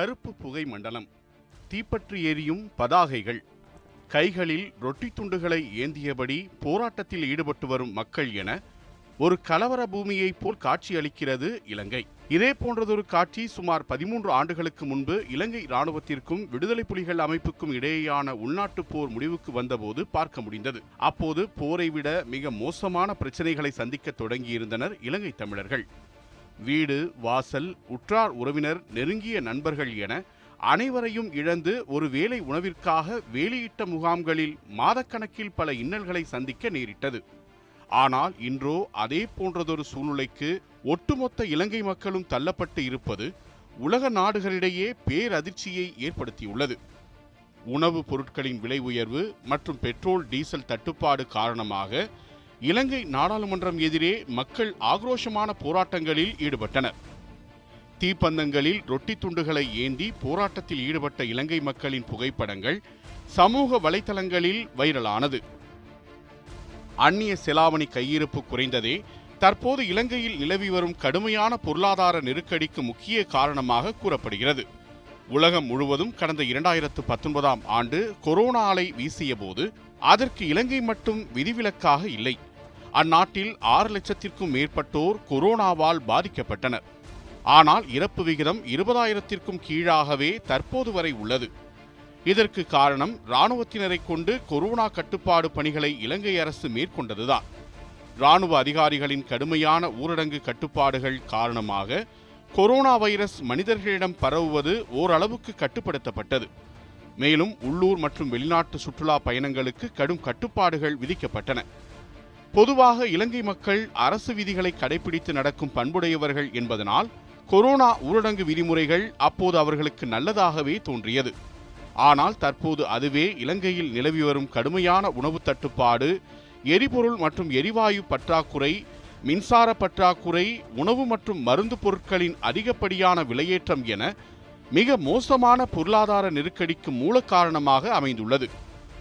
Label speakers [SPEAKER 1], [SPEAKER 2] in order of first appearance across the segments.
[SPEAKER 1] கருப்பு புகை மண்டலம் தீப்பற்றி எரியும் பதாகைகள் கைகளில் ரொட்டி துண்டுகளை ஏந்தியபடி போராட்டத்தில் ஈடுபட்டு வரும் மக்கள் என ஒரு கலவர பூமியைப் போல் காட்சியளிக்கிறது இலங்கை. இதே போன்றதொரு காட்சி சுமார் பதிமூன்று ஆண்டுகளுக்கு முன்பு இலங்கை இராணுவத்திற்கும் விடுதலை புலிகள் அமைப்புக்கும் இடையேயான உள்நாட்டுப் போர் முடிவுக்கு வந்தபோது பார்க்க முடிந்தது. அப்போது போரை விட மிக மோசமான பிரச்சனைகளை சந்திக்க தொடங்கியிருந்தனர் இலங்கை தமிழர்கள். வீடு வாசல் உற்றார் உறவினர் நெருங்கிய நண்பர்கள் என அனைவரையும் இழந்து ஒரு வேலை உணவிற்காக வேலையிட்ட முகாம்களில் மாதக்கணக்கில் பல இன்னல்களை சந்திக்க நேரிட்டது. ஆனால் இன்றோ அதே போன்றதொரு சூழ்நிலைக்கு ஒட்டுமொத்த இலங்கை மக்களும் தள்ளப்பட்டு இருப்பது உலக நாடுகளிடையே பேரதிர்ச்சியை ஏற்படுத்தியுள்ளது. உணவுப் பொருட்களின் விலை உயர்வு மற்றும் பெட்ரோல் டீசல் தட்டுப்பாடு காரணமாக இலங்கை நாடாளுமன்றம் எதிரே மக்கள் ஆக்ரோஷமான போராட்டங்களில் ஈடுபட்டனர். தீப்பந்தங்களில் ரொட்டி துண்டுகளை ஏந்தி போராட்டத்தில் ஈடுபட்ட இலங்கை மக்களின் புகைப்படங்கள் சமூக வலைதளங்களில் வைரலானது. அந்நிய செலாவணி கையிருப்பு குறைந்ததே தற்போது இலங்கையில் நிலவி வரும் கடுமையான பொருளாதார நெருக்கடிக்கு முக்கிய காரணமாக கூறப்படுகிறது. உலகம் முழுவதும் கடந்த இரண்டாயிரத்து பத்தொன்பதாம் ஆண்டு கொரோனா அலை வீசிய போது அதற்கு இலங்கை மட்டும் விதிவிலக்காக இல்லை. அந்நாட்டில் ஆறு லட்சத்திற்கும் மேற்பட்டோர் கொரோனாவால் பாதிக்கப்பட்டனர். ஆனால் இறப்பு விகிதம் இருபதாயிரத்திற்கும் கீழாகவே தற்போது வரை உள்ளது. இதற்கு காரணம் இராணுவத்தினரை கொண்டு கொரோனா கட்டுப்பாடு பணிகளை இலங்கை அரசு மேற்கொண்டதுதான். இராணுவ அதிகாரிகளின் கடுமையான ஊரடங்கு கட்டுப்பாடுகள் காரணமாக கொரோனா வைரஸ் மனிதர்களிடம் பரவுவது ஓரளவுக்கு கட்டுப்படுத்தப்பட்டது. மேலும் உள்ளூர் மற்றும் வெளிநாட்டு சுற்றுலா பயணங்களுக்கு கடும் கட்டுப்பாடுகள் விதிக்கப்பட்டன. பொதுவாக இலங்கை மக்கள் அரசு விதிகளை கடைபிடித்து நடக்கும் பண்புடையவர்கள் என்பதனால் கொரோனா ஊரடங்கு விதிமுறைகள் அப்போது அவர்களுக்கு நல்லதாகவே தோன்றியது. ஆனால் தற்போது அதுவே இலங்கையில் நிலவி வரும் கடுமையான உணவு தட்டுப்பாடு எரிபொருள் மற்றும் எரிவாயு பற்றாக்குறை மின்சார பற்றாக்குறை உணவு மற்றும் மருந்து பொருட்களின் அதிகப்படியான விலையேற்றம் என மிக மோசமான பொருளாதார நெருக்கடிக்கு மூல காரணமாக அமைந்துள்ளது.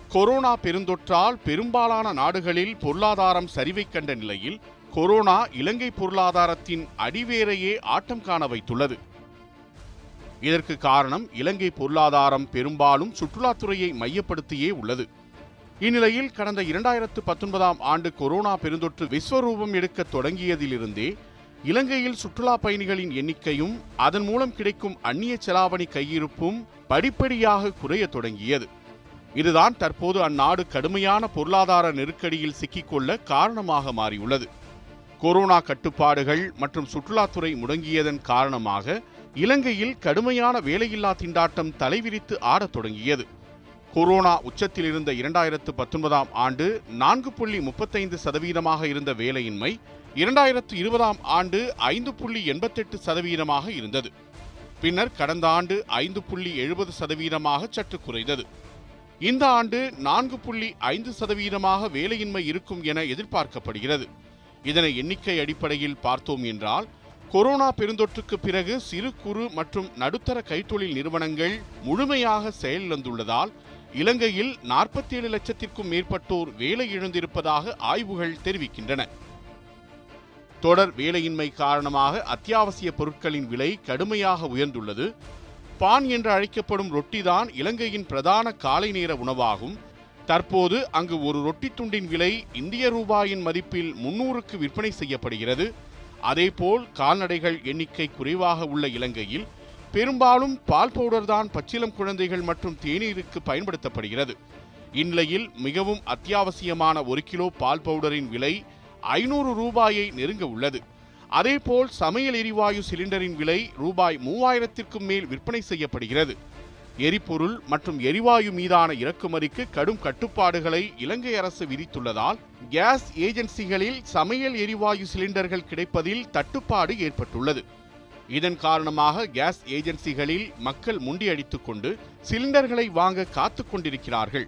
[SPEAKER 1] கொரோனா பெருந்தொற்றால் பெரும்பாலான நாடுகளில் பொருளாதாரம் சரிவை கண்ட நிலையில் கொரோனா இலங்கை பொருளாதாரத்தின் அடிவேரையே ஆட்டம் காண வைத்துள்ளது. இதற்கு காரணம் இலங்கை பொருளாதாரம் பெரும்பாலும் சுற்றுலாத்துறையை மையப்படுத்தியே உள்ளது. இந்நிலையில் கடந்த இரண்டாயிரத்து பத்தொன்பதாம் ஆண்டு கொரோனா பெருந்தொற்று விஸ்வரூபம் எடுக்க தொடங்கியதிலிருந்தே இலங்கையில் சுற்றுலா பயணிகளின் எண்ணிக்கையும் அதன் மூலம் கிடைக்கும் அந்நிய செலாவணி கையிருப்பும் படிப்படியாக குறையத் தொடங்கியது. இதுதான் தற்போது அந்நாடு கடுமையான பொருளாதார நெருக்கடியில் சிக்கிக்கொள்ள காரணமாக மாறியுள்ளது. கொரோனா கட்டுப்பாடுகள் மற்றும் சுற்றுலாத்துறை முடங்கியதன் காரணமாக இலங்கையில் கடுமையான வேலையில்லா திண்டாட்டம் தலைவிரித்து ஆடத் தொடங்கியது. கொரோனா உச்சத்தில் இருந்த இரண்டாயிரத்து பத்தொன்பதாம் ஆண்டு நான்கு புள்ளி முப்பத்தைந்து சதவீதமாக இருந்த வேலையின்மை இரண்டாயிரத்து இருபதாம் ஆண்டு ஐந்து புள்ளி எண்பத்தெட்டு சதவீதமாக இருந்தது. பின்னர் கடந்த ஆண்டு ஐந்து புள்ளி எழுபது சதவீதமாக சற்று குறைந்தது. இந்த ஆண்டு நான்கு புள்ளி ஐந்து சதவீதமாக வேலையின்மை இருக்கும் என எதிர்பார்க்கப்படுகிறது. இதனை எண்ணிக்கை அடிப்படையில் பார்த்தோம் என்றால் கொரோனா பெருந்தொற்றுக்கு பிறகு சிறு குறு மற்றும் நடுத்தர கைத்தொழில் நிறுவனங்கள் முழுமையாக செயலிழந்துள்ளதால் இலங்கையில் நாற்பத்தி ஏழு லட்சத்திற்கும் மேற்பட்டோர் வேலை இழந்திருப்பதாக ஆய்வுகள் தெரிவிக்கின்றன. தொடர் வேலையின்மை காரணமாக அத்தியாவசிய பொருட்களின் விலை கடுமையாக உயர்ந்துள்ளது. பான் என்று அழைக்கப்படும் ரொட்டிதான் இலங்கையின் பிரதான காலை நேர உணவாகும். தற்போது அங்கு ஒரு ரொட்டி துண்டின் விலை இந்திய ரூபாயின் மதிப்பில் முன்னூறுக்கு விற்பனை செய்யப்படுகிறது. அதேபோல் கால்நடைகள் எண்ணிக்கை குறைவாக உள்ள இலங்கையில் பெரும்பாலும் பால் பவுடர் தான் பச்சிலம் குழந்தைகள் மற்றும் தேநீருக்கு பயன்படுத்தப்படுகிறது. இந்நிலையில் மிகவும் அத்தியாவசியமான ஒரு கிலோ பால் பவுடரின் விலை ஐநூறு ரூபாயை நெருங்க உள்ளது. அதேபோல் சமையல் எரிவாயு சிலிண்டரின் விலை ரூபாய் மூவாயிரத்திற்கும் மேல் விற்பனை செய்யப்படுகிறது. எரிபொருள் மற்றும் எரிவாயு மீதான இறக்குமதிக்கு கடும் கட்டுப்பாடுகளை இலங்கை அரசு விதித்துள்ளதால் கேஸ் ஏஜென்சிகளில் சமையல் எரிவாயு சிலிண்டர்கள் கிடைப்பதில் தட்டுப்பாடு ஏற்பட்டுள்ளது. இதன் காரணமாக கேஸ் ஏஜென்சிகளில் மக்கள் முண்டியடித்துக் கொண்டு சிலிண்டர்களை வாங்க காத்துக் கொண்டிருக்கிறார்கள்.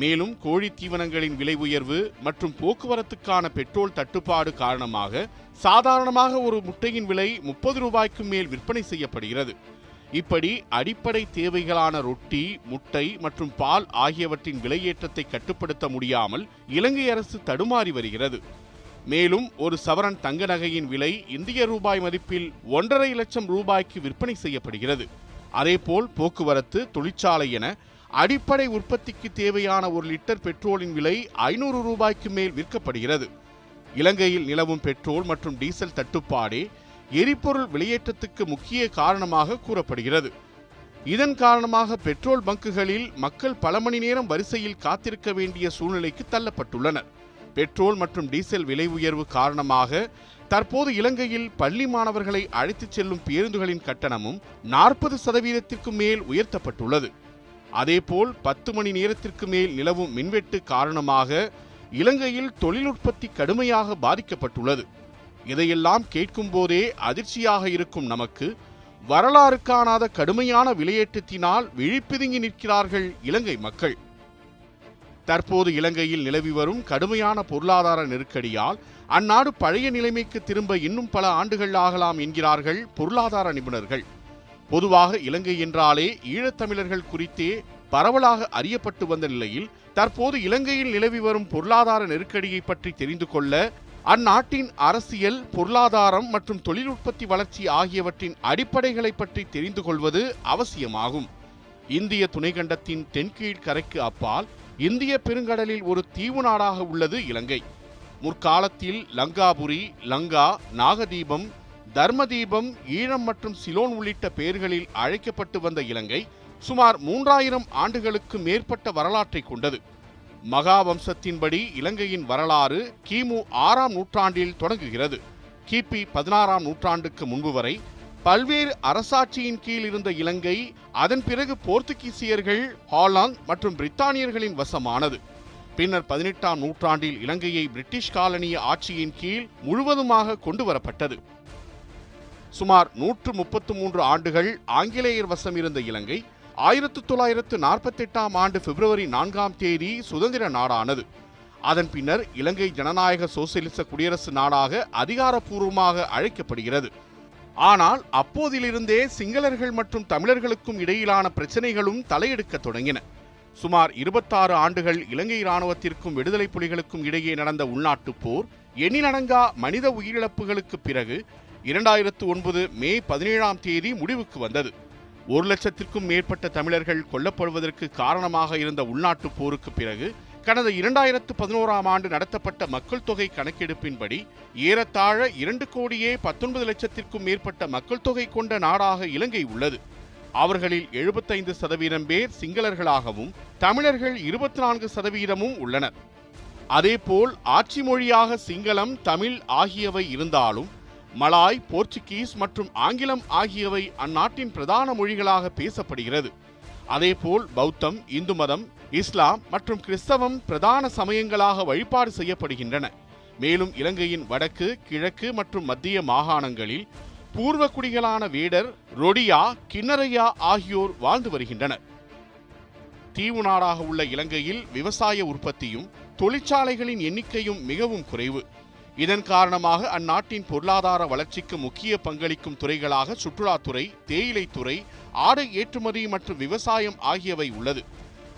[SPEAKER 1] மேலும் கோழி தீவனங்களின் விலை உயர்வு மற்றும் போக்குவரத்துக்கான பெட்ரோல் தட்டுப்பாடு காரணமாக சாதாரணமாக ஒரு முட்டையின் விலை முப்பது ரூபாய்க்கு மேல் விற்பனை செய்யப்படுகிறது. இப்படி அடிப்படை தேவைகளான ரொட்டி முட்டை மற்றும் பால் ஆகியவற்றின் விலையேற்றத்தை கட்டுப்படுத்த முடியாமல் இலங்கை அரசு தடுமாறி வருகிறது. மேலும் ஒரு சவரன் தங்க நகையின் விலை இந்திய ரூபாய் மதிப்பில் ஒன்றரை லட்சம் ரூபாய்க்கு விற்பனை செய்யப்படுகிறது. அதேபோல் போக்குவரத்து தொழிற்சாலை என அடிப்படை உற்பத்திக்கு தேவையான ஒரு லிட்டர் பெட்ரோலின் விலை ஐநூறு ரூபாய்க்கு மேல் விற்கப்படுகிறது. இலங்கையில் நிலவும் பெட்ரோல் மற்றும் டீசல் தட்டுப்பாடே எரிபொருள் வெளியேற்றத்துக்கு முக்கிய காரணமாக கூறப்படுகிறது. இதன் காரணமாக பெட்ரோல் பங்குகளில் மக்கள் பல மணி நேரம் வரிசையில் காத்திருக்க வேண்டிய சூழ்நிலைக்கு தள்ளப்பட்டுள்ளனர். பெட்ரோல் மற்றும் டீசல் விலை உயர்வு காரணமாக தற்போது இலங்கையில் பள்ளி மாணவர்களை அழைத்துச் செல்லும் பேருந்துகளின் கட்டணமும் நாற்பது சதவீதத்திற்கு மேல் உயர்த்தப்பட்டுள்ளது. அதேபோல் பத்து மணி நேரத்திற்கு மேல் நிலவும் மின்வெட்டு காரணமாக இலங்கையில் தொழிலுற்பத்தி கடுமையாக பாதிக்கப்பட்டுள்ளது. இதையெல்லாம் கேட்கும்போதே அதிர்ச்சியாக இருக்கும் நமக்கு வரலாறு காணாத கடுமையான விலையேற்றத்தினால் விழிப்பிதுங்கி நிற்கிறார்கள் இலங்கை மக்கள். தற்போது இலங்கையில் நிலவி வரும் கடுமையான பொருளாதார நெருக்கடியால் அந்நாடு பழைய நிலைமைக்கு திரும்ப இன்னும் பல ஆண்டுகள் ஆகலாம் என்கிறார்கள் பொருளாதார நிபுணர்கள். பொதுவாக இலங்கை என்றாலே ஈழத்தமிழர்கள் குறித்தே பரவலாக அறியப்பட்டு வந்த நிலையில் தற்போது இலங்கையில் நிலவி வரும் பொருளாதார நெருக்கடியை பற்றி தெரிந்து கொள்ள அந்நாட்டின் அரசியல் பொருளாதாரம் மற்றும் தொழில்நுட்பத்தி வளர்ச்சி ஆகியவற்றின் அடிப்படைகளை பற்றி தெரிந்து கொள்வது அவசியமாகும். இந்திய துணைக்கண்டத்தின் தென்கீழ் கரைக்கு அப்பால் இந்திய பெருங்கடலில் ஒரு தீவு நாடாக உள்ளது இலங்கை. முற்காலத்தில் லங்காபுரி லங்கா நாகதீபம் தர்மதீபம் ஈழம் மற்றும் சிலோன் உள்ளிட்ட பெயர்களில் அழைக்கப்பட்டு வந்த இலங்கை சுமார் மூன்றாயிரம் ஆண்டுகளுக்கு மேற்பட்ட வரலாற்றை கொண்டது. மகாவம்சத்தின்படி இலங்கையின் வரலாறு கிமு ஆறாம் நூற்றாண்டில் தொடங்குகிறது. கிபி பதினாறாம் நூற்றாண்டுக்கு முன்பு வரை பல்வேறு அரசாட்சியின் கீழ் இருந்த இலங்கை அதன் பிறகு போர்த்துகீசியர்கள் ஹாலாந்து மற்றும் பிரித்தானியர்களின் வசமானது. பின்னர் பதினெட்டாம் நூற்றாண்டில் இலங்கையை பிரிட்டிஷ் காலனிய ஆட்சியின் கீழ் முழுவதுமாக கொண்டு வரப்பட்டது. சுமார் நூற்று முப்பத்து மூன்று ஆண்டுகள் ஆங்கிலேயர் வசம் இருந்த இலங்கை ஆயிரத்து தொள்ளாயிரத்து நாற்பத்தி எட்டாம் ஆண்டு பிப்ரவரி நான்காம் தேதி சுதந்திர நாடானது. அதன் பின்னர் இலங்கை ஜனநாயக சோசியலிச குடியரசு நாடாக அதிகாரப்பூர்வமாக அழைக்கப்படுகிறது. ஆனால் அப்போதிலிருந்தே சிங்களர்கள் மற்றும் தமிழர்களுக்கும் இடையிலான பிரச்சனைகளும் தலையெடுக்க தொடங்கின. சுமார் இருபத்தாறு ஆண்டுகள் இலங்கை இராணுவத்திற்கும் விடுதலை புலிகளுக்கும் இடையே நடந்த உள்நாட்டுப் போர் எண்ணிலடங்கா மனித உயிரிழப்புகளுக்கு பிறகு இரண்டாயிரத்து ஒன்பது மே பதினேழாம் தேதி முடிவுக்கு வந்தது. ஒரு லட்சத்திற்கும் மேற்பட்ட தமிழர்கள் கொல்லப்படுவதற்கு காரணமாக இருந்த உள்நாட்டுப் போருக்கு பிறகு கடந்த இரண்டாயிரத்து பதினோராம் ஆண்டு நடத்தப்பட்ட மக்கள் தொகை கணக்கெடுப்பின்படி ஏறத்தாழ இரண்டு கோடியே பத்தொன்பது லட்சத்திற்கும் மேற்பட்ட மக்கள் தொகை கொண்ட நாடாக இலங்கை உள்ளது. அவர்களில் எழுபத்தைந்து சதவீதம் பேர் சிங்களர்களாகவும் தமிழர்கள் இருபத்தி நான்கு சதவீதமும் உள்ளனர். அதேபோல் ஆட்சி மொழியாக சிங்களம் தமிழ் ஆகியவை இருந்தாலும் மலாய் போர்ச்சுகீஸ் மற்றும் ஆங்கிலம் ஆகியவை அந்நாட்டின் பிரதான மொழிகளாக பேசப்படுகிறது. அதேபோல் பௌத்தம் இந்து மதம் இஸ்லாம் மற்றும் கிறிஸ்தவம் பிரதான சமயங்களாக வழிபாடு செய்யப்படுகின்றன. மேலும் இலங்கையின் வடக்கு கிழக்கு மற்றும் மத்திய மாகாணங்களில் பூர்வ குடிகளான வேடர் ரொடியா கிண்ணரையா ஆகியோர் வாழ்ந்து வருகின்றனர். தீவு நாடாக உள்ள இலங்கையில் விவசாய உற்பத்தியும் தொழிற்சாலைகளின் எண்ணிக்கையும் மிகவும் குறைவு. இதன் காரணமாக அந்நாட்டின் பொருளாதார வளர்ச்சிக்கு முக்கிய பங்களிக்கும் துறைகளாக சுற்றுலாத்துறை தேயிலைத்துறை ஆடை ஏற்றுமதி மற்றும் விவசாயம் ஆகியவை உள்ளது.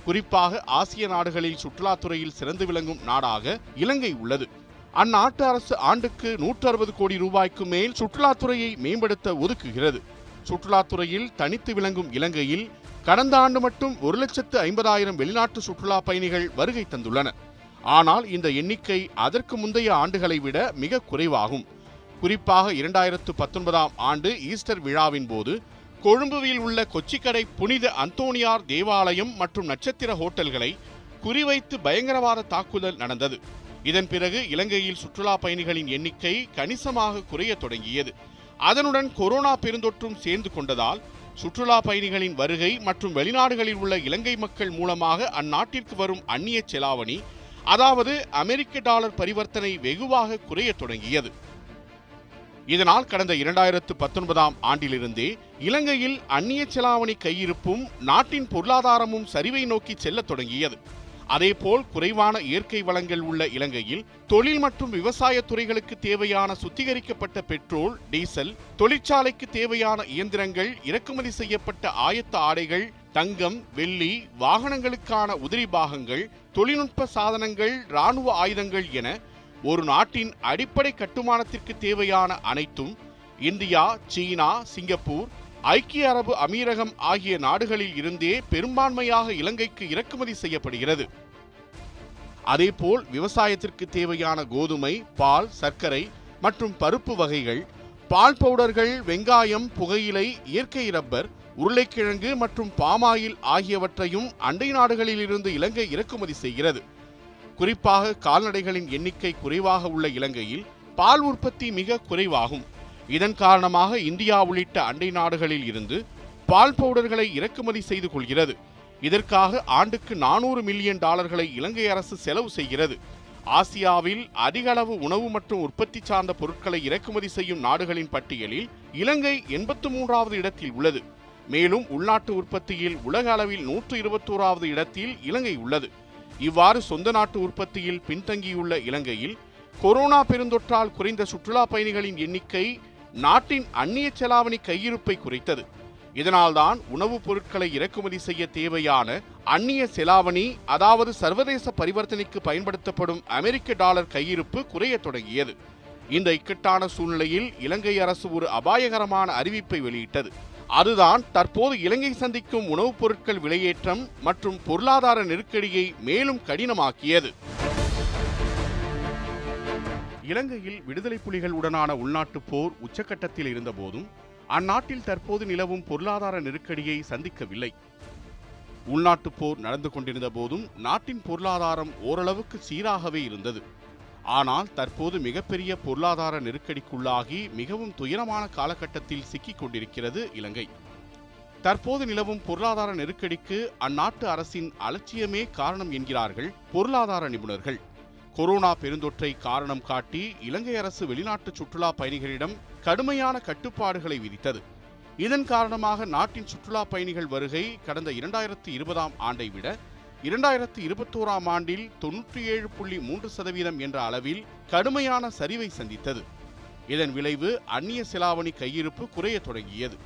[SPEAKER 1] குறிப்பாக ஆசிய நாடுகளில் சுற்றுலாத்துறையில் சிறந்து விளங்கும் நாடாக இலங்கை உள்ளது. அந்நாட்டு அரசு ஆண்டுக்கு நூற்று அறுபது கோடி ரூபாய்க்கு மேல் சுற்றுலாத்துறையை மேம்படுத்த ஒதுக்குகிறது. சுற்றுலாத்துறையில் தனித்து விளங்கும் இலங்கையில் கடந்த ஆண்டு மட்டும் ஒரு லட்சத்து ஐம்பதாயிரம் வெளிநாட்டு சுற்றுலா பயணிகள் வருகை தந்துள்ளனர். ஆனால் இந்த எண்ணிக்கை அதற்கு முந்தைய ஆண்டுகளை விட மிக குறைவாகும். குறிப்பாக இரண்டாயிரத்து பத்தொன்பதாம் ஆண்டு ஈஸ்டர் விழாவின் போது கொழும்புவில் உள்ள கொச்சிக்கடை புனித அந்தோனியார் தேவாலயம் மற்றும் நட்சத்திர ஹோட்டல்களை குறிவைத்து பயங்கரவாத தாக்குதல் நடந்தது. இதன் பிறகு இலங்கையில் சுற்றுலா பயணிகளின் எண்ணிக்கை கணிசமாக குறைய தொடங்கியது. அதனுடன் கொரோனா பெருந்தொற்றும் சேர்ந்து கொண்டதால் சுற்றுலா பயணிகளின் வருகை மற்றும் வெளிநாடுகளில் உள்ள இலங்கை மக்கள் மூலமாக அந்நாட்டிற்கு வரும் அந்நிய செலாவணி அதாவது அமெரிக்க டாலர் பரிவர்த்தனை வெகுவாக குறையத் தொடங்கியது. இதனால் கடந்த இரண்டாயிரத்து பத்தொன்பதாம் ஆண்டிலிருந்தே இலங்கையில் அந்நிய செலாவணி கையிருப்பும் நாட்டின் பொருளாதாரமும் சரிவை நோக்கி செல்லத் தொடங்கியது. அதேபோல் குறைவான இயற்கை வளங்கள் உள்ள இலங்கையில் தொழில் மற்றும் விவசாய துறைகளுக்கு தேவையான சுத்திகரிக்கப்பட்ட பெட்ரோல் டீசல் தொழிற்சாலைக்கு தேவையான இயந்திரங்கள் இறக்குமதி செய்யப்பட்ட ஆயத்த ஆடைகள் தங்கம் வெள்ளி வாகனங்களுக்கான உதிரி பாகங்கள் தொழில்நுட்ப சாதனங்கள் இராணுவ ஆயுதங்கள் என ஒரு நாட்டின் அடிப்படை கட்டுமானத்திற்கு தேவையான அனைத்தும் இந்தியா சீனா சிங்கப்பூர் ஐக்கிய அரபு அமீரகம் ஆகிய நாடுகளில் இருந்தே பெரும்பான்மையாக இலங்கைக்கு இறக்குமதி செய்யப்படுகிறது. அதேபோல் விவசாயத்திற்கு தேவையான கோதுமை பால் சர்க்கரை மற்றும் பருப்பு வகைகள் பால் பவுடர்கள் வெங்காயம் புகையிலை இயற்கை ரப்பர் உருளைக்கிழங்கு மற்றும் பாமாயில் ஆகியவற்றையும் அண்டை நாடுகளில் இருந்து இலங்கை இறக்குமதி செய்கிறது. குறிப்பாக கால்நடைகளின் எண்ணிக்கை குறைவாக உள்ள இலங்கையில் பால் உற்பத்தி மிக குறைவாகும். இதன் காரணமாக இந்தியா உள்ளிட்ட அண்டை நாடுகளில் இருந்து பால் பவுடர்களை இறக்குமதி செய்து கொள்கிறது. இதற்காக ஆண்டுக்கு நானூறு மில்லியன் டாலர்களை இலங்கை அரசு செலவு செய்கிறது. ஆசியாவில் அதிக அளவு உணவு மற்றும் உற்பத்தி சார்ந்த பொருட்களை இறக்குமதி செய்யும் நாடுகளின் பட்டியலில் இலங்கை எண்பத்து மூன்றாவது இடத்தில் உள்ளது. மேலும் உள்நாட்டு உற்பத்தியில் உலக அளவில் நூற்று இருபத்தோராவது இடத்தில் இலங்கை உள்ளது. இவ்வாறு சொந்த நாட்டு உற்பத்தியில் பின்தங்கியுள்ள இலங்கையில் கொரோனா பெருந்தொற்றால் குறைந்த சுற்றுலா பயணிகளின் எண்ணிக்கை நாட்டின் அந்நிய செலாவணி கையிருப்பை குறைத்தது. இதனால்தான் உணவுப் பொருட்களை இறக்குமதி செய்ய தேவையான அந்நிய செலாவணி அதாவது சர்வதேச பரிவர்த்தனைக்கு பயன்படுத்தப்படும் அமெரிக்க டாலர் கையிருப்பு குறையத் தொடங்கியது. இந்த இக்கட்டான சூழ்நிலையில் இலங்கை அரசு ஒரு அபாயகரமான அறிவிப்பை வெளியிட்டது. அதுதான் தற்போது இலங்கை சந்திக்கும் உணவுப் பொருட்கள் விலையேற்றம் மற்றும் பொருளாதார நெருக்கடியை மேலும் கடினமாக்கியது. இலங்கையில் விடுதலை புலிகளுடனான உள்நாட்டுப் போர் உச்சக்கட்டத்தில் இருந்தபோதும் அந்நாட்டில் தற்போது நிலவும் பொருளாதார நெருக்கடியை சந்திக்கவில்லை. உள்நாட்டுப் போர் நடந்து கொண்டிருந்த போதும் நாட்டின் பொருளாதாரம் ஓரளவுக்கு சீராகவே இருந்தது. ஆனால் தற்போது மிகப்பெரிய பொருளாதார நெருக்கடிக்குள்ளாகி மிகவும் துயரமான காலகட்டத்தில் சிக்கிக் கொண்டிருக்கிறது இலங்கை. தற்போது நிலவும் பொருளாதார நெருக்கடிக்கு அந்நாட்டு அரசின் அலட்சியமே காரணம் என்கிறார்கள் பொருளாதார நிபுணர்கள். கொரோனா பெருந்தொற்றை காரணம் காட்டி இலங்கை அரசு வெளிநாட்டு சுற்றுலா பயணிகளிடம் கடுமையான கட்டுப்பாடுகளை விதித்தது. இதன் காரணமாக நாட்டின் சுற்றுலா பயணிகள் வருகை கடந்த இரண்டாயிரத்தி இருபதாம் ஆண்டை விட இரண்டாயிரத்தி இருபத்தோராம் ஆண்டில் தொன்னூற்றி ஏழு புள்ளி மூன்று சதவீதம் என்ற அளவில் கடுமையான சரிவை சந்தித்தது. இதன் விளைவு அந்நிய செலாவணி கையிருப்பு குறைய தொடங்கியது.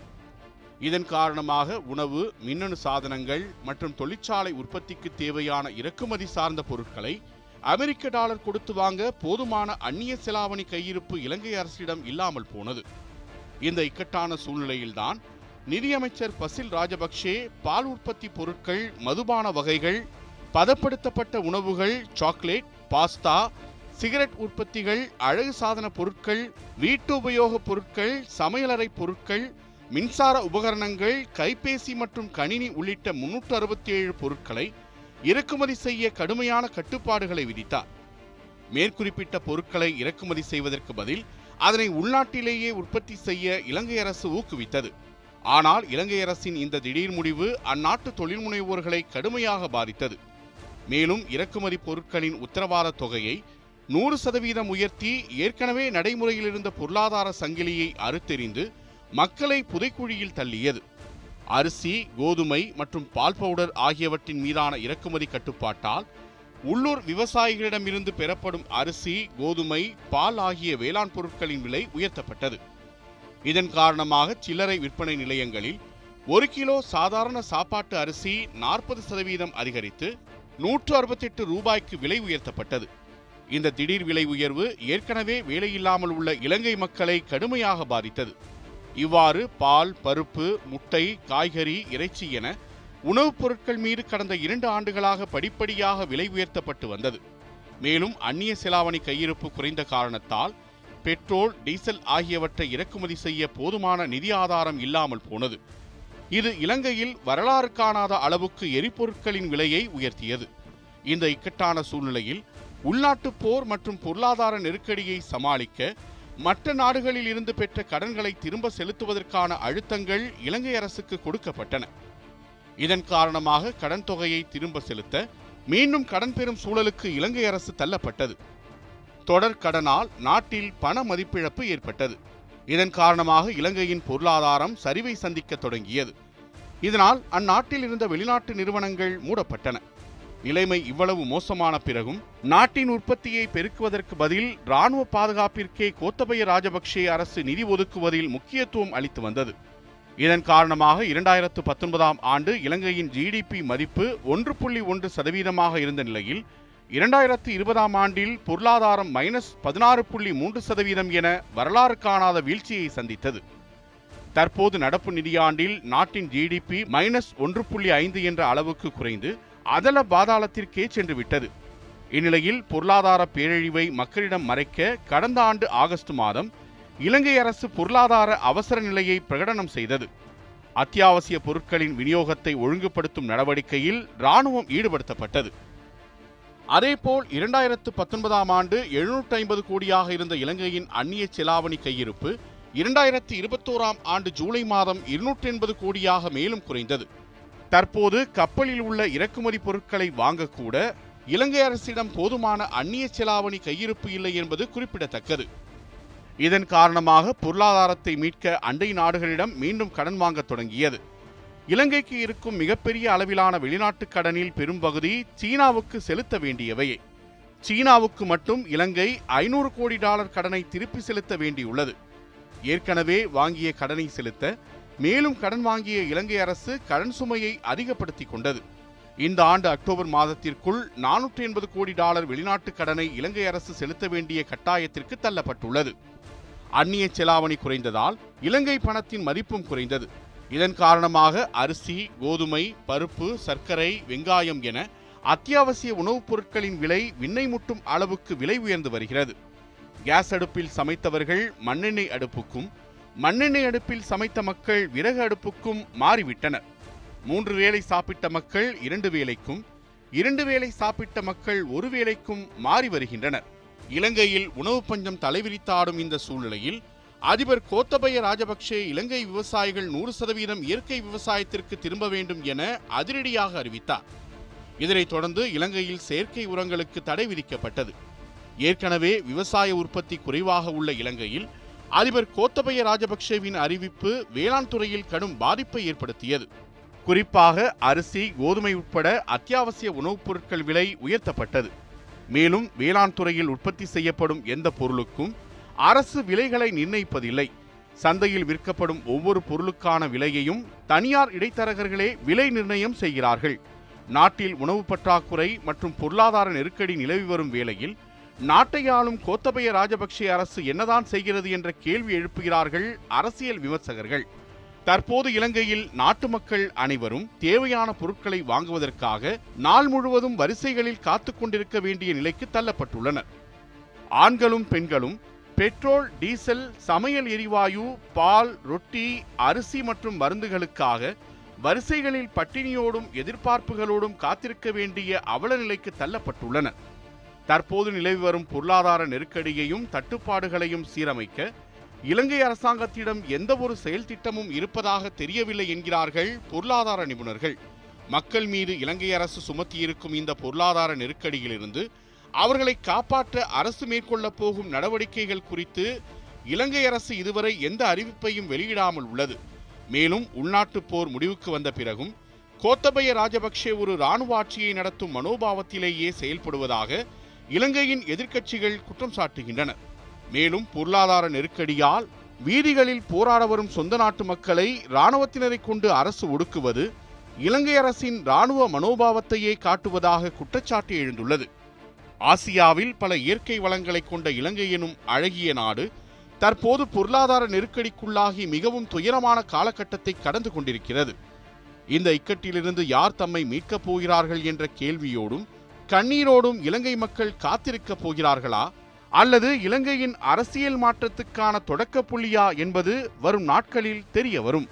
[SPEAKER 1] இதன் காரணமாக உணவு மின்னணு சாதனங்கள் மற்றும் தொழிற்சாலை உற்பத்திக்கு தேவையான இறக்குமதி சார்ந்த பொருட்களை அமெரிக்க டாலர் கொடுத்து வாங்க போதுமான அந்நிய செலாவணி கையிருப்பு இலங்கை அரசிடம் இல்லாமல் போனது. இந்த இக்கட்டான சூழ்நிலையில்தான் நிதியமைச்சர் பசில் ராஜபக்சே பால் உற்பத்தி பொருட்கள் மதுபான வகைகள் பதப்படுத்தப்பட்ட உணவுகள் சாக்லேட் பாஸ்தா சிகரெட் உற்பத்திகள் அழகு சாதன பொருட்கள் வீட்டு உபயோகப் பொருட்கள் சமையலறை பொருட்கள் மின்சார உபகரணங்கள் கைபேசி மற்றும் கணினி உள்ளிட்ட முன்னூற்று அறுபத்தி ஏழு பொருட்களை இறக்குமதி செய்ய கடுமையான கட்டுப்பாடுகளை விதித்தார். மேற்குறிப்பிட்ட பொருட்களை இறக்குமதி செய்வதற்கு பதில் அதனை உள்நாட்டிலேயே உற்பத்தி செய்ய இலங்கை அரசு ஊக்குவித்தது. ஆனால் இலங்கை அரசின் இந்த திடீர் முடிவு அந்நாட்டு தொழில் முனைவோர்களை கடுமையாக பாதித்தது. மேலும் இறக்குமதி பொருட்களின் உத்தரவாத தொகையை நூறு சதவீதம் உயர்த்தி ஏற்கனவே நடைமுறையில் இருந்த பொருளாதார சங்கிலியை அறுத்தெறிந்து மக்களை புதைக்குழியில் தள்ளியது. அரிசி கோதுமை மற்றும் பால் பவுடர் ஆகியவற்றின் மீதான இறக்குமதி கட்டுப்பாட்டால் உள்ளூர் விவசாயிகளிடமிருந்து பெறப்படும் அரிசி கோதுமை பால் ஆகிய வேளாண் பொருட்களின் விலை உயர்த்தப்பட்டது. இதன் காரணமாக சில்லறை விற்பனை நிலையங்களில் ஒரு கிலோ சாதாரண சாப்பாட்டு அரிசி நாற்பது சதவீதம் அதிகரித்து நூற்று அறுபத்தெட்டு ரூபாய்க்கு விலை உயர்த்தப்பட்டது. இந்த திடீர் விலை உயர்வு ஏற்கனவே வேலையில்லாமல் உள்ள இலங்கை மக்களை கடுமையாக பாதித்தது. இவ்வாறு பால் பருப்பு முட்டை காய்கறி இறைச்சி என உணவுப் பொருட்கள் மீது கடந்த இரண்டு ஆண்டுகளாக படிப்படியாக விலை உயர்த்தப்பட்டு வந்தது. மேலும் அந்நிய செலாவணி கையிருப்பு குறைந்த காரணத்தால் பெட்ரோல் டீசல் ஆகியவற்றை இறக்குமதி செய்ய போதுமான நிதி ஆதாரம் இல்லாமல் போனது. இது இலங்கையில் வரலாறு காணாத அளவுக்கு எரிபொருட்களின் விலையை உயர்த்தியது. இந்த இக்கட்டான சூழ்நிலையில் உள்நாட்டு போர் மற்றும் பொருளாதார நெருக்கடியை சமாளிக்க மற்ற நாடுகளில் இருந்து பெற்ற கடன்களை திரும்ப செலுத்துவதற்கான அழுத்தங்கள் இலங்கை அரசுக்கு கொடுக்கப்பட்டன. இதன் காரணமாக கடன் தொகையை திரும்ப செலுத்த மீண்டும் கடன் பெறும் சூழலுக்கு இலங்கை அரசு தள்ளப்பட்டது. தொடர் கடனால் நாட்டில் பண மதிப்பிழப்பு ஏற்பட்டது. இதன் காரணமாக இலங்கையின் பொருளாதாரம் சரிவை சந்திக்க தொடங்கியது. இதனால் அந்நாட்டில் இருந்த வெளிநாட்டு நிறுவனங்கள் மூடப்பட்டன. நிலைமை இவ்வளவு மோசமான பிறகும் நாட்டின் உற்பத்தியை பெருக்குவதற்கு பதில் இராணுவ பாதுகாப்பிற்கே கோத்தபய ராஜபக்சே அரசு நிதி ஒதுக்குவதில் முக்கியத்துவம் அளித்து வந்தது. இதன் காரணமாக இரண்டாயிரத்து பத்தொன்பதாம் ஆண்டு இலங்கையின் ஜிடிபி மதிப்பு ஒன்று புள்ளி ஒன்று சதவீதமாக இருந்த நிலையில் இரண்டாயிரத்து இருபதாம் ஆண்டில் பொருளாதாரம் மைனஸ் பதினாறு புள்ளி மூன்று சதவீதம் என வரலாறு காணாத வீழ்ச்சியை சந்தித்தது. தற்போது நடப்பு நிதியாண்டில் நாட்டின் ஜிடிபி மைனஸ் ஒன்று புள்ளி ஐந்து என்ற அளவுக்கு குறைந்து அதல பாதாளத்திற்கே சென்று விட்டது. இந்நிலையில் பொருளாதார பேரழிவை மக்களிடம் மறைக்க கடந்த ஆண்டு ஆகஸ்ட் மாதம் இலங்கை அரசு பொருளாதார அவசர நிலையை பிரகடனம் செய்தது. அத்தியாவசிய பொருட்களின் விநியோகத்தை ஒழுங்குபடுத்தும் நடவடிக்கையில் இராணுவம் ஈடுபடுத்தப்பட்டது. அதேபோல் இரண்டாயிரத்து பத்தொன்பதாம் ஆண்டு எழுநூற்றி ஐம்பது கோடியாக இருந்த இலங்கையின் அந்நிய செலாவணி கையிருப்பு இரண்டாயிரத்தி இருபத்தோராம் ஆண்டு ஜூலை மாதம் இருநூற்றி எண்பது கோடியாக மேலும் குறைந்தது. தற்போது கப்பலில் உள்ள இறக்குமதி பொருட்களை வாங்கக்கூட இலங்கை அரசிடம் போதுமான அந்நிய செலாவணி கையிருப்பு இல்லை என்பது குறிப்பிடத்தக்கது. இதன் காரணமாக பொருளாதாரத்தை மீட்க அண்டை நாடுகளிடம் மீண்டும் கடன் வாங்கத் தொடங்கியது. இலங்கைக்கு இருக்கும் மிகப்பெரிய அளவிலான வெளிநாட்டு கடனில் பெரும்பகுதி சீனாவுக்கு செலுத்த வேண்டியவையே சீனாவுக்கு மட்டும் இலங்கை ஐநூறு கோடி டாலர் கடனை திருப்பி செலுத்த வேண்டியுள்ளது. ஏற்கனவே வாங்கிய கடனை செலுத்த மேலும் கடன் வாங்கிய இலங்கை அரசு கடன் சுமையை அதிகப்படுத்திக் கொண்டது. இந்த ஆண்டு அக்டோபர் மாதத்திற்குள் நானூற்றி எண்பது கோடி டாலர் வெளிநாட்டு கடனை இலங்கை அரசு செலுத்த வேண்டிய கட்டாயத்திற்கு தள்ளப்பட்டுள்ளது. அந்நிய செலாவணி குறைந்ததால் இலங்கை பணத்தின் மதிப்பும் குறைந்தது. இதன் காரணமாக அரிசி கோதுமை பருப்பு சர்க்கரை வெங்காயம் என அத்தியாவசிய உணவுப் பொருட்களின் விலை விண்ணை முட்டும் அளவுக்கு விலை உயர்ந்து வருகிறது. கேஸ் அடுப்பில் சமைத்தவர்கள் மண்ணெண்ணெய் அடுப்புக்கும் மண்ணெண்ணெய் அடுப்பில் சமைத்த மக்கள் விறகு அடுப்புக்கும் மாறிவிட்டனர். மூன்று வேளை சாப்பிட்ட மக்கள் இரண்டு வேளைக்கும் இரண்டு வேளை சாப்பிட்ட மக்கள் ஒரு வேளைக்கும் மாறி வருகின்றனர். இலங்கையில் உணவு பஞ்சம் தலைவிரித்தாடும் இந்த சூழ்நிலையில் அதிபர் கோத்தபய ராஜபக்சே இலங்கை விவசாயிகள் நூறு சதவீதம் இயற்கை விவசாயத்திற்கு திரும்ப வேண்டும் என அதிரடியாக அறிவித்தார். இதனைத் தொடர்ந்து இலங்கையில் செயற்கை உரங்களுக்கு தடை விதிக்கப்பட்டது. ஏற்கனவே விவசாய உற்பத்தி குறைவாக உள்ள இலங்கையில் அதிபர் கோத்தபய ராஜபக்சேவின் அறிவிப்பு வேளாண் துறையில் கடும் பாதிப்பை ஏற்படுத்தியது. குறிப்பாக அரிசி கோதுமை உட்பட அத்தியாவசிய உணவுப் பொருட்கள் விலை உயர்த்தப்பட்டது. மேலும் வேளாண் துறையில் உற்பத்தி செய்யப்படும் எந்த பொருளுக்கும் அரசு விலைகளை நிர்ணயிப்பதில்லை. சந்தையில் விற்கப்படும் ஒவ்வொரு பொருளுக்கான விலையையும் தனியார் இடைத்தரகர்களே விலை நிர்ணயம் செய்கிறார்கள். நாட்டில் உணவு பற்றாக்குறை மற்றும் பொருளாதார நெருக்கடி நிலவி வரும் வேளையில் நாட்டை ஆளும் கோத்தபய ராஜபக்சே அரசு என்னதான் செய்கிறது என்ற கேள்வி எழுப்புகிறார்கள் அரசியல் விமர்சகர்கள். தற்போது இலங்கையில் நாட்டு மக்கள் அனைவரும் தேவையான பொருட்களை வாங்குவதற்காக நாள் முழுவதும் வரிசைகளில் காத்து கொண்டிருக்க வேண்டிய நிலைக்கு தள்ளப்பட்டுள்ளனர். ஆண்களும் பெண்களும் பெட்ரோல் டீசல் சமையல் எரிவாயு பால் ரொட்டி அரிசி மற்றும் மருந்துகளுக்காக வரிசைகளில் பட்டினியோடும் எதிர்பார்ப்புகளோடும் காத்திருக்க வேண்டிய அவல நிலைக்கு தள்ளப்பட்டுள்ளனர் தற்போது நிலவி வரும் பொருளாதார நெருக்கடியையும் தட்டுப்பாடுகளையும் சீரமைக்க இலங்கை அரசாங்கத்திடம் எந்த ஒரு செயல் திட்டமும் இருப்பதாக தெரியவில்லை என்கிறார்கள் பொருளாதார நிபுணர்கள். மக்கள் மீது இலங்கை அரசு சுமத்தியிருக்கும் இந்த பொருளாதார நெருக்கடியிலிருந்து அவர்களை காப்பாற்ற அரசு மேற்கொள்ளப் போகும் நடவடிக்கைகள் குறித்து இலங்கை அரசு இதுவரை எந்த அறிவிப்பையும் வெளியிடாமல் உள்ளது. மேலும் உள்நாட்டுப் போர் முடிவுக்கு வந்த பிறகும் கோத்தபய ராஜபக்சே ஒரு இராணுவ ஆட்சியை நடத்தும் மனோபாவத்திலேயே செயல்படுவதாக இலங்கையின் எதிர்க்கட்சிகள் குற்றம் சாட்டுகின்றன. மேலும் பொருளாதார நெருக்கடியால் வீதிகளில் போராட வரும் சொந்த நாட்டு மக்களை இராணுவத்தினரை கொண்டு அரசு ஒடுக்குவது இலங்கை அரசின் இராணுவ மனோபாவத்தையே காட்டுவதாக குற்றச்சாட்டு எழுந்துள்ளது. ஆசியாவில் பல இயற்கை வளங்களை கொண்ட இலங்கை எனும் அழகிய நாடு தற்போது பொருளாதார நெருக்கடிக்குள்ளாகி மிகவும் துயரமான காலகட்டத்தை கடந்து கொண்டிருக்கிறது. இந்த இக்கட்டிலிருந்து யார் தம்மை மீட்கப் போகிறார்கள் என்ற கேள்வியோடும் கண்ணீரோடும் இலங்கை மக்கள் காத்திருக்கப் போகிறார்களா? அல்லது இலங்கையின் அரசியல் மாற்றத்துக்கான தொடக்க புள்ளியா என்பது வரும் நாட்களில் தெரிய வரும்.